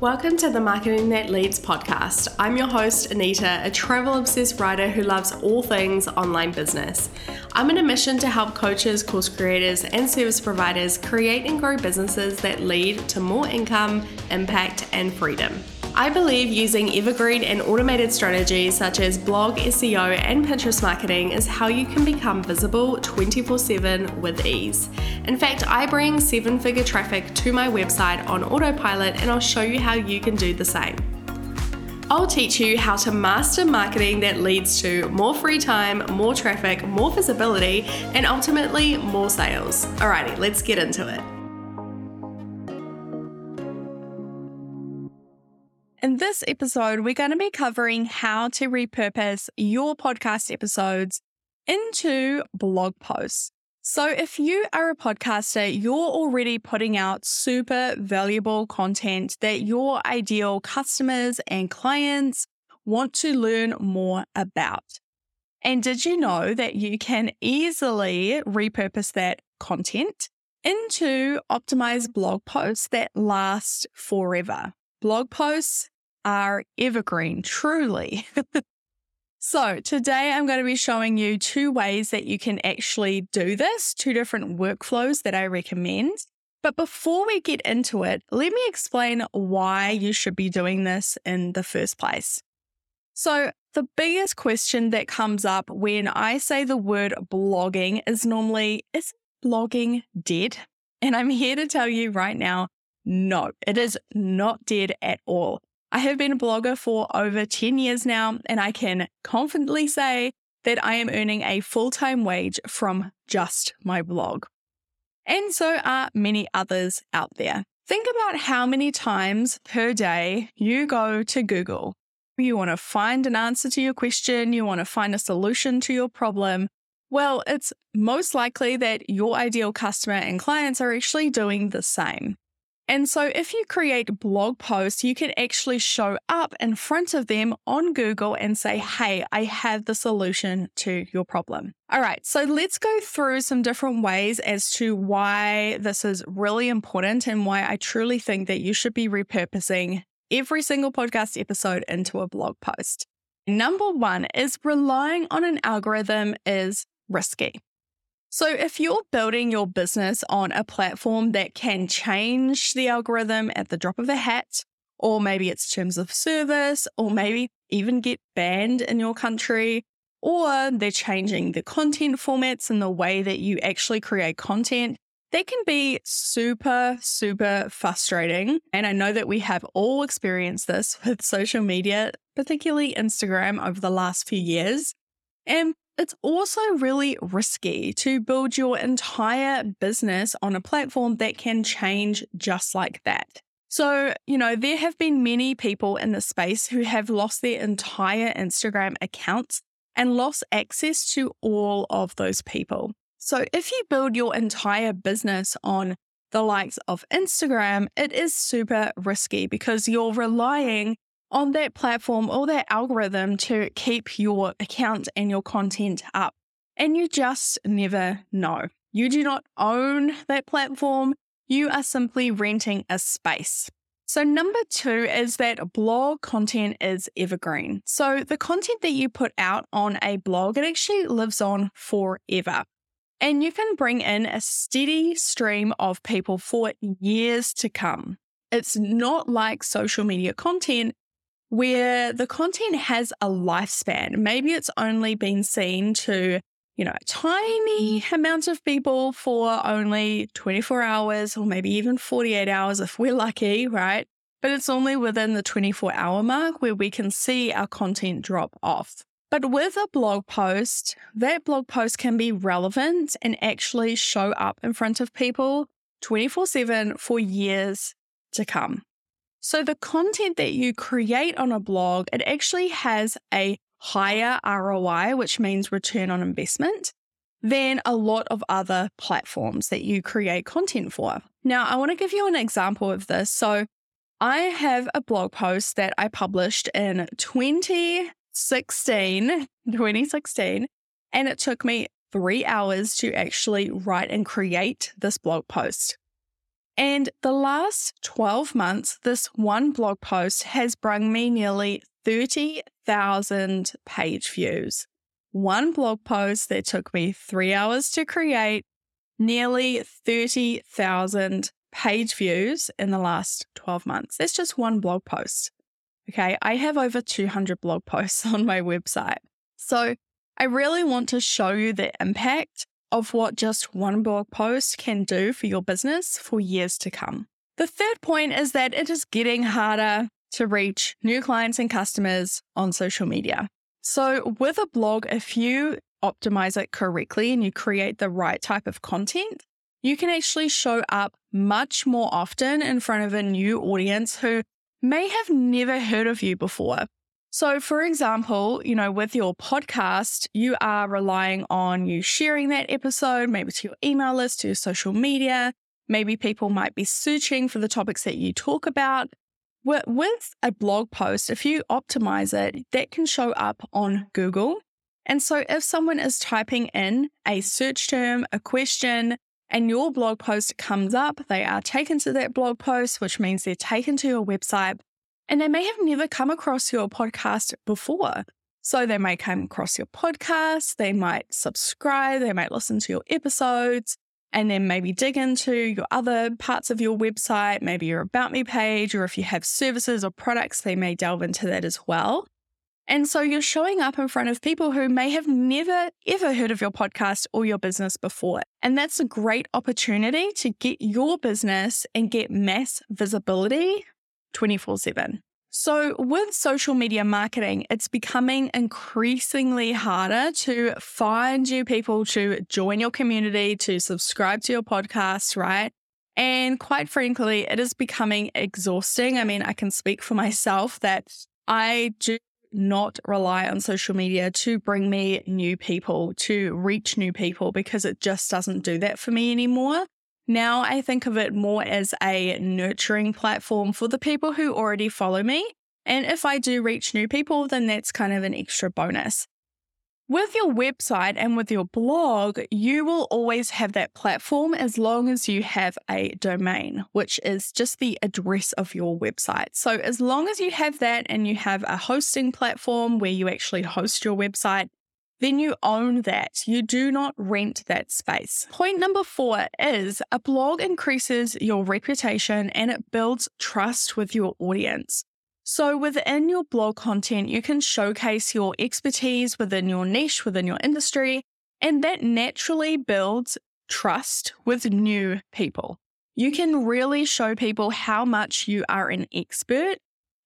Welcome to the Marketing That Leads podcast. I'm your host, Anita, a travel obsessed writer who loves all things online business. I'm on a mission to help coaches, course creators, and service providers create and grow businesses that lead to more income, impact, and freedom. I believe using evergreen and automated strategies such as blog, SEO, and Pinterest marketing is how you can become visible 24 7 with ease. In fact, I bring seven figure traffic to my website on autopilot, and I'll show you how you can do the same. I'll teach you how to master marketing that leads to more free time, more traffic, more visibility, and ultimately more sales. Alrighty, let's get into it. In this episode, we're going to be covering how to repurpose your podcast episodes into blog posts. So, if you are a podcaster, you're already putting out super valuable content that your ideal customers and clients want to learn more about. And did you know that you can easily repurpose that content into optimized blog posts that last forever? Blog posts are evergreen, truly. so, today I'm going to be showing you two ways that you can actually do this, two different workflows that I recommend. But before we get into it, let me explain why you should be doing this in the first place. So, the biggest question that comes up when I say the word blogging is normally is blogging dead? And I'm here to tell you right now no, it is not dead at all. I have been a blogger for over 10 years now, and I can confidently say that I am earning a full time wage from just my blog. And so are many others out there. Think about how many times per day you go to Google. You want to find an answer to your question, you want to find a solution to your problem. Well, it's most likely that your ideal customer and clients are actually doing the same. And so, if you create blog posts, you can actually show up in front of them on Google and say, Hey, I have the solution to your problem. All right, so let's go through some different ways as to why this is really important and why I truly think that you should be repurposing every single podcast episode into a blog post. Number one is relying on an algorithm is risky. So, if you're building your business on a platform that can change the algorithm at the drop of a hat, or maybe it's terms of service, or maybe even get banned in your country, or they're changing the content formats and the way that you actually create content, they can be super, super frustrating. And I know that we have all experienced this with social media, particularly Instagram, over the last few years. And it's also really risky to build your entire business on a platform that can change just like that. So, you know, there have been many people in the space who have lost their entire Instagram accounts and lost access to all of those people. So, if you build your entire business on the likes of Instagram, it is super risky because you're relying on that platform or that algorithm to keep your account and your content up. And you just never know. You do not own that platform, you are simply renting a space. So, number two is that blog content is evergreen. So, the content that you put out on a blog, it actually lives on forever. And you can bring in a steady stream of people for years to come. It's not like social media content where the content has a lifespan. Maybe it's only been seen to, you know, a tiny mm-hmm. amount of people for only 24 hours or maybe even 48 hours if we're lucky, right? But it's only within the 24 hour mark where we can see our content drop off. But with a blog post, that blog post can be relevant and actually show up in front of people 24 7 for years to come. So the content that you create on a blog, it actually has a higher ROI, which means return on investment, than a lot of other platforms that you create content for. Now, I want to give you an example of this. So I have a blog post that I published in 2016, 2016, and it took me three hours to actually write and create this blog post. And the last 12 months, this one blog post has brung me nearly 30,000 page views. One blog post that took me three hours to create, nearly 30,000 page views in the last 12 months. That's just one blog post. Okay, I have over 200 blog posts on my website. So I really want to show you the impact of what just one blog post can do for your business for years to come. The third point is that it is getting harder to reach new clients and customers on social media. So, with a blog, if you optimize it correctly and you create the right type of content, you can actually show up much more often in front of a new audience who may have never heard of you before. So, for example, you know, with your podcast, you are relying on you sharing that episode, maybe to your email list, to your social media. Maybe people might be searching for the topics that you talk about. With a blog post, if you optimize it, that can show up on Google. And so, if someone is typing in a search term, a question, and your blog post comes up, they are taken to that blog post, which means they're taken to your website and they may have never come across your podcast before. So they may come across your podcast, they might subscribe, they might listen to your episodes, and then maybe dig into your other parts of your website, maybe your About Me page, or if you have services or products, they may delve into that as well. And so you're showing up in front of people who may have never, ever heard of your podcast or your business before. And that's a great opportunity to get your business and get mass visibility 24 7. So, with social media marketing, it's becoming increasingly harder to find you people to join your community, to subscribe to your podcast, right? And quite frankly, it is becoming exhausting. I mean, I can speak for myself that I do not rely on social media to bring me new people, to reach new people, because it just doesn't do that for me anymore. Now I think of it more as a nurturing platform for the people who already follow me. And if I do reach new people, then that's kind of an extra bonus. With your website and with your blog, you will always have that platform as long as you have a domain, which is just the address of your website. So, as long as you have that and you have a hosting platform where you actually host your website, then you own that. You do not rent that space. Point number four is a blog increases your reputation and it builds trust with your audience. So, within your blog content, you can showcase your expertise within your niche, within your industry, and that naturally builds trust with new people. You can really show people how much you are an expert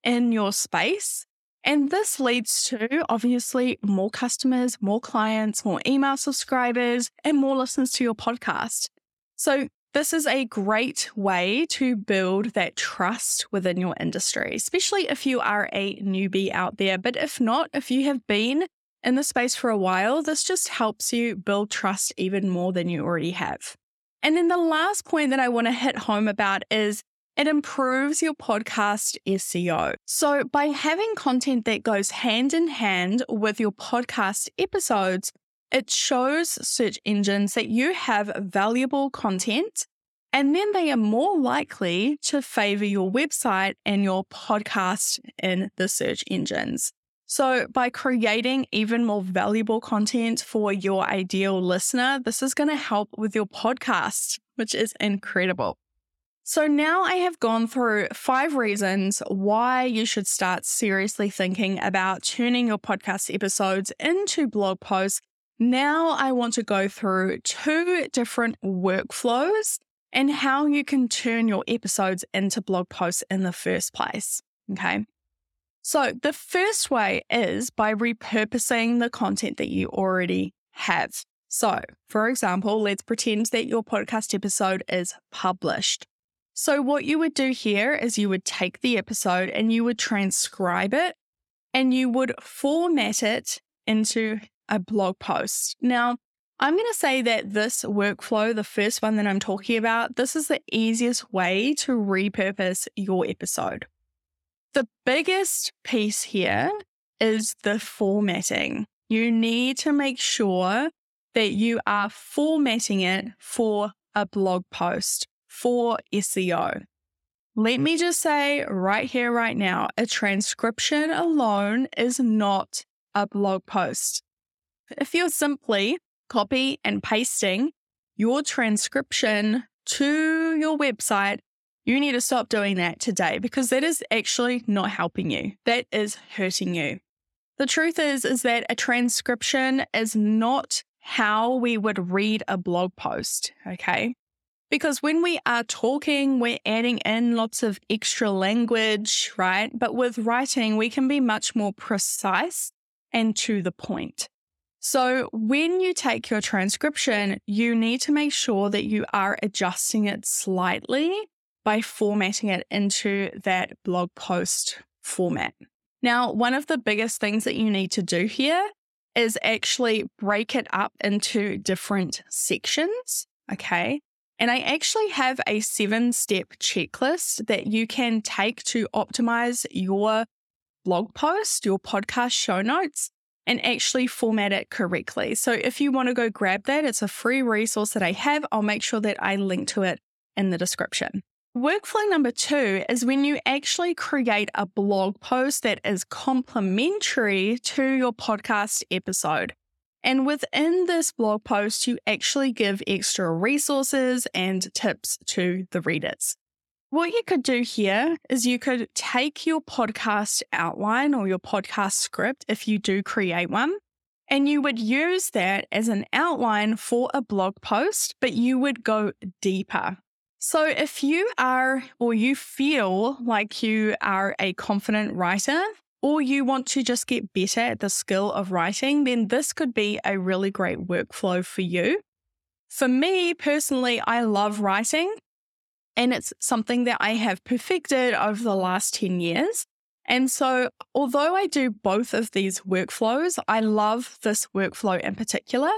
in your space and this leads to obviously more customers, more clients, more email subscribers, and more listens to your podcast. So, this is a great way to build that trust within your industry, especially if you are a newbie out there. But if not, if you have been in the space for a while, this just helps you build trust even more than you already have. And then the last point that I want to hit home about is it improves your podcast SEO. So, by having content that goes hand in hand with your podcast episodes, it shows search engines that you have valuable content, and then they are more likely to favor your website and your podcast in the search engines. So, by creating even more valuable content for your ideal listener, this is going to help with your podcast, which is incredible. So now I have gone through five reasons why you should start seriously thinking about turning your podcast episodes into blog posts. Now I want to go through two different workflows and how you can turn your episodes into blog posts in the first place. Okay. So the first way is by repurposing the content that you already have. So, for example, let's pretend that your podcast episode is published. So, what you would do here is you would take the episode and you would transcribe it and you would format it into a blog post. Now, I'm going to say that this workflow, the first one that I'm talking about, this is the easiest way to repurpose your episode. The biggest piece here is the formatting. You need to make sure that you are formatting it for a blog post. For SEO. Let me just say right here, right now, a transcription alone is not a blog post. If you're simply copy and pasting your transcription to your website, you need to stop doing that today because that is actually not helping you. That is hurting you. The truth is is that a transcription is not how we would read a blog post, okay? Because when we are talking, we're adding in lots of extra language, right? But with writing, we can be much more precise and to the point. So, when you take your transcription, you need to make sure that you are adjusting it slightly by formatting it into that blog post format. Now, one of the biggest things that you need to do here is actually break it up into different sections. Okay. And I actually have a seven step checklist that you can take to optimize your blog post, your podcast show notes, and actually format it correctly. So if you want to go grab that, it's a free resource that I have. I'll make sure that I link to it in the description. Workflow number two is when you actually create a blog post that is complementary to your podcast episode. And within this blog post, you actually give extra resources and tips to the readers. What you could do here is you could take your podcast outline or your podcast script, if you do create one, and you would use that as an outline for a blog post, but you would go deeper. So, if you are or you feel like you are a confident writer, or you want to just get better at the skill of writing, then this could be a really great workflow for you. For me personally, I love writing, and it's something that I have perfected over the last 10 years. And so, although I do both of these workflows, I love this workflow in particular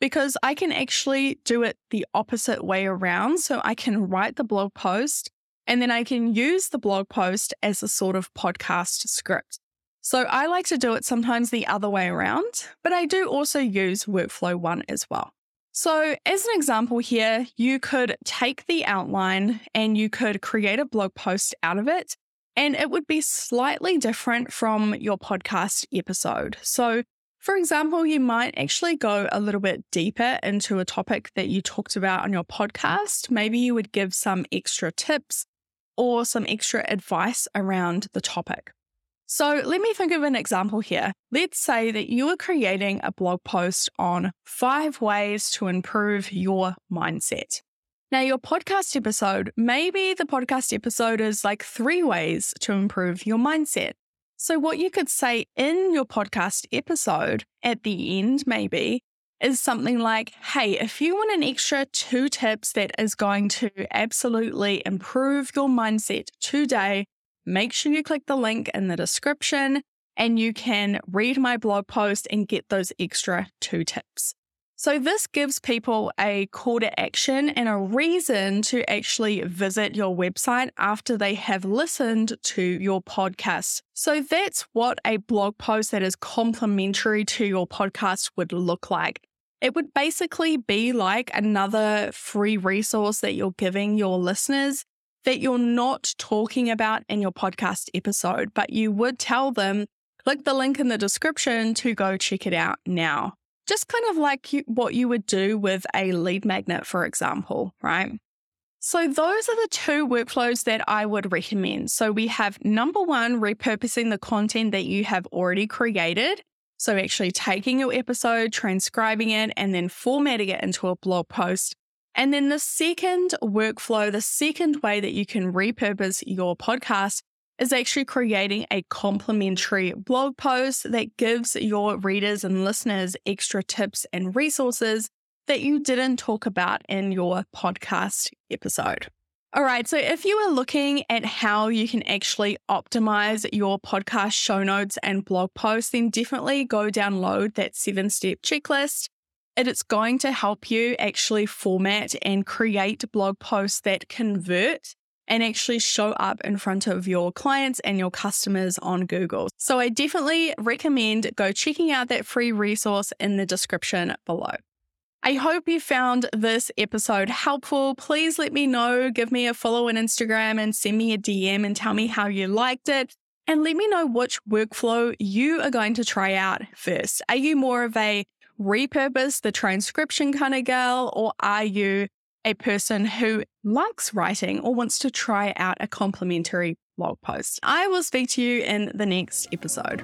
because I can actually do it the opposite way around. So, I can write the blog post and then I can use the blog post as a sort of podcast script. So I like to do it sometimes the other way around, but I do also use Workflow One as well. So, as an example here, you could take the outline and you could create a blog post out of it, and it would be slightly different from your podcast episode. So, for example, you might actually go a little bit deeper into a topic that you talked about on your podcast. Maybe you would give some extra tips or some extra advice around the topic. So let me think of an example here. Let's say that you are creating a blog post on five ways to improve your mindset. Now, your podcast episode, maybe the podcast episode is like three ways to improve your mindset. So, what you could say in your podcast episode at the end, maybe, is something like, hey, if you want an extra two tips that is going to absolutely improve your mindset today, make sure you click the link in the description and you can read my blog post and get those extra two tips. So, this gives people a call to action and a reason to actually visit your website after they have listened to your podcast. So, that's what a blog post that is complementary to your podcast would look like. It would basically be like another free resource that you're giving your listeners that you're not talking about in your podcast episode, but you would tell them, click the link in the description to go check it out now. Just kind of like you, what you would do with a lead magnet, for example, right? So, those are the two workflows that I would recommend. So, we have number one, repurposing the content that you have already created. So, actually taking your episode, transcribing it, and then formatting it into a blog post and then the second workflow, the second way that you can repurpose your podcast is actually creating a complimentary blog post that gives your readers and listeners extra tips and resources that you didn't talk about in your podcast episode. All right, so if you are looking at how you can actually optimize your podcast show notes and blog posts, then definitely go download that seven step checklist it's going to help you actually format and create blog posts that convert and actually show up in front of your clients and your customers on Google. So I definitely recommend go checking out that free resource in the description below. I hope you found this episode helpful. Please let me know. Give me a follow on Instagram and send me a DM and tell me how you liked it. And let me know which workflow you are going to try out first. Are you more of a repurpose the transcription kind of girl, or are you a person who likes writing or wants to try out a complimentary blog post? I will speak to you in the next episode.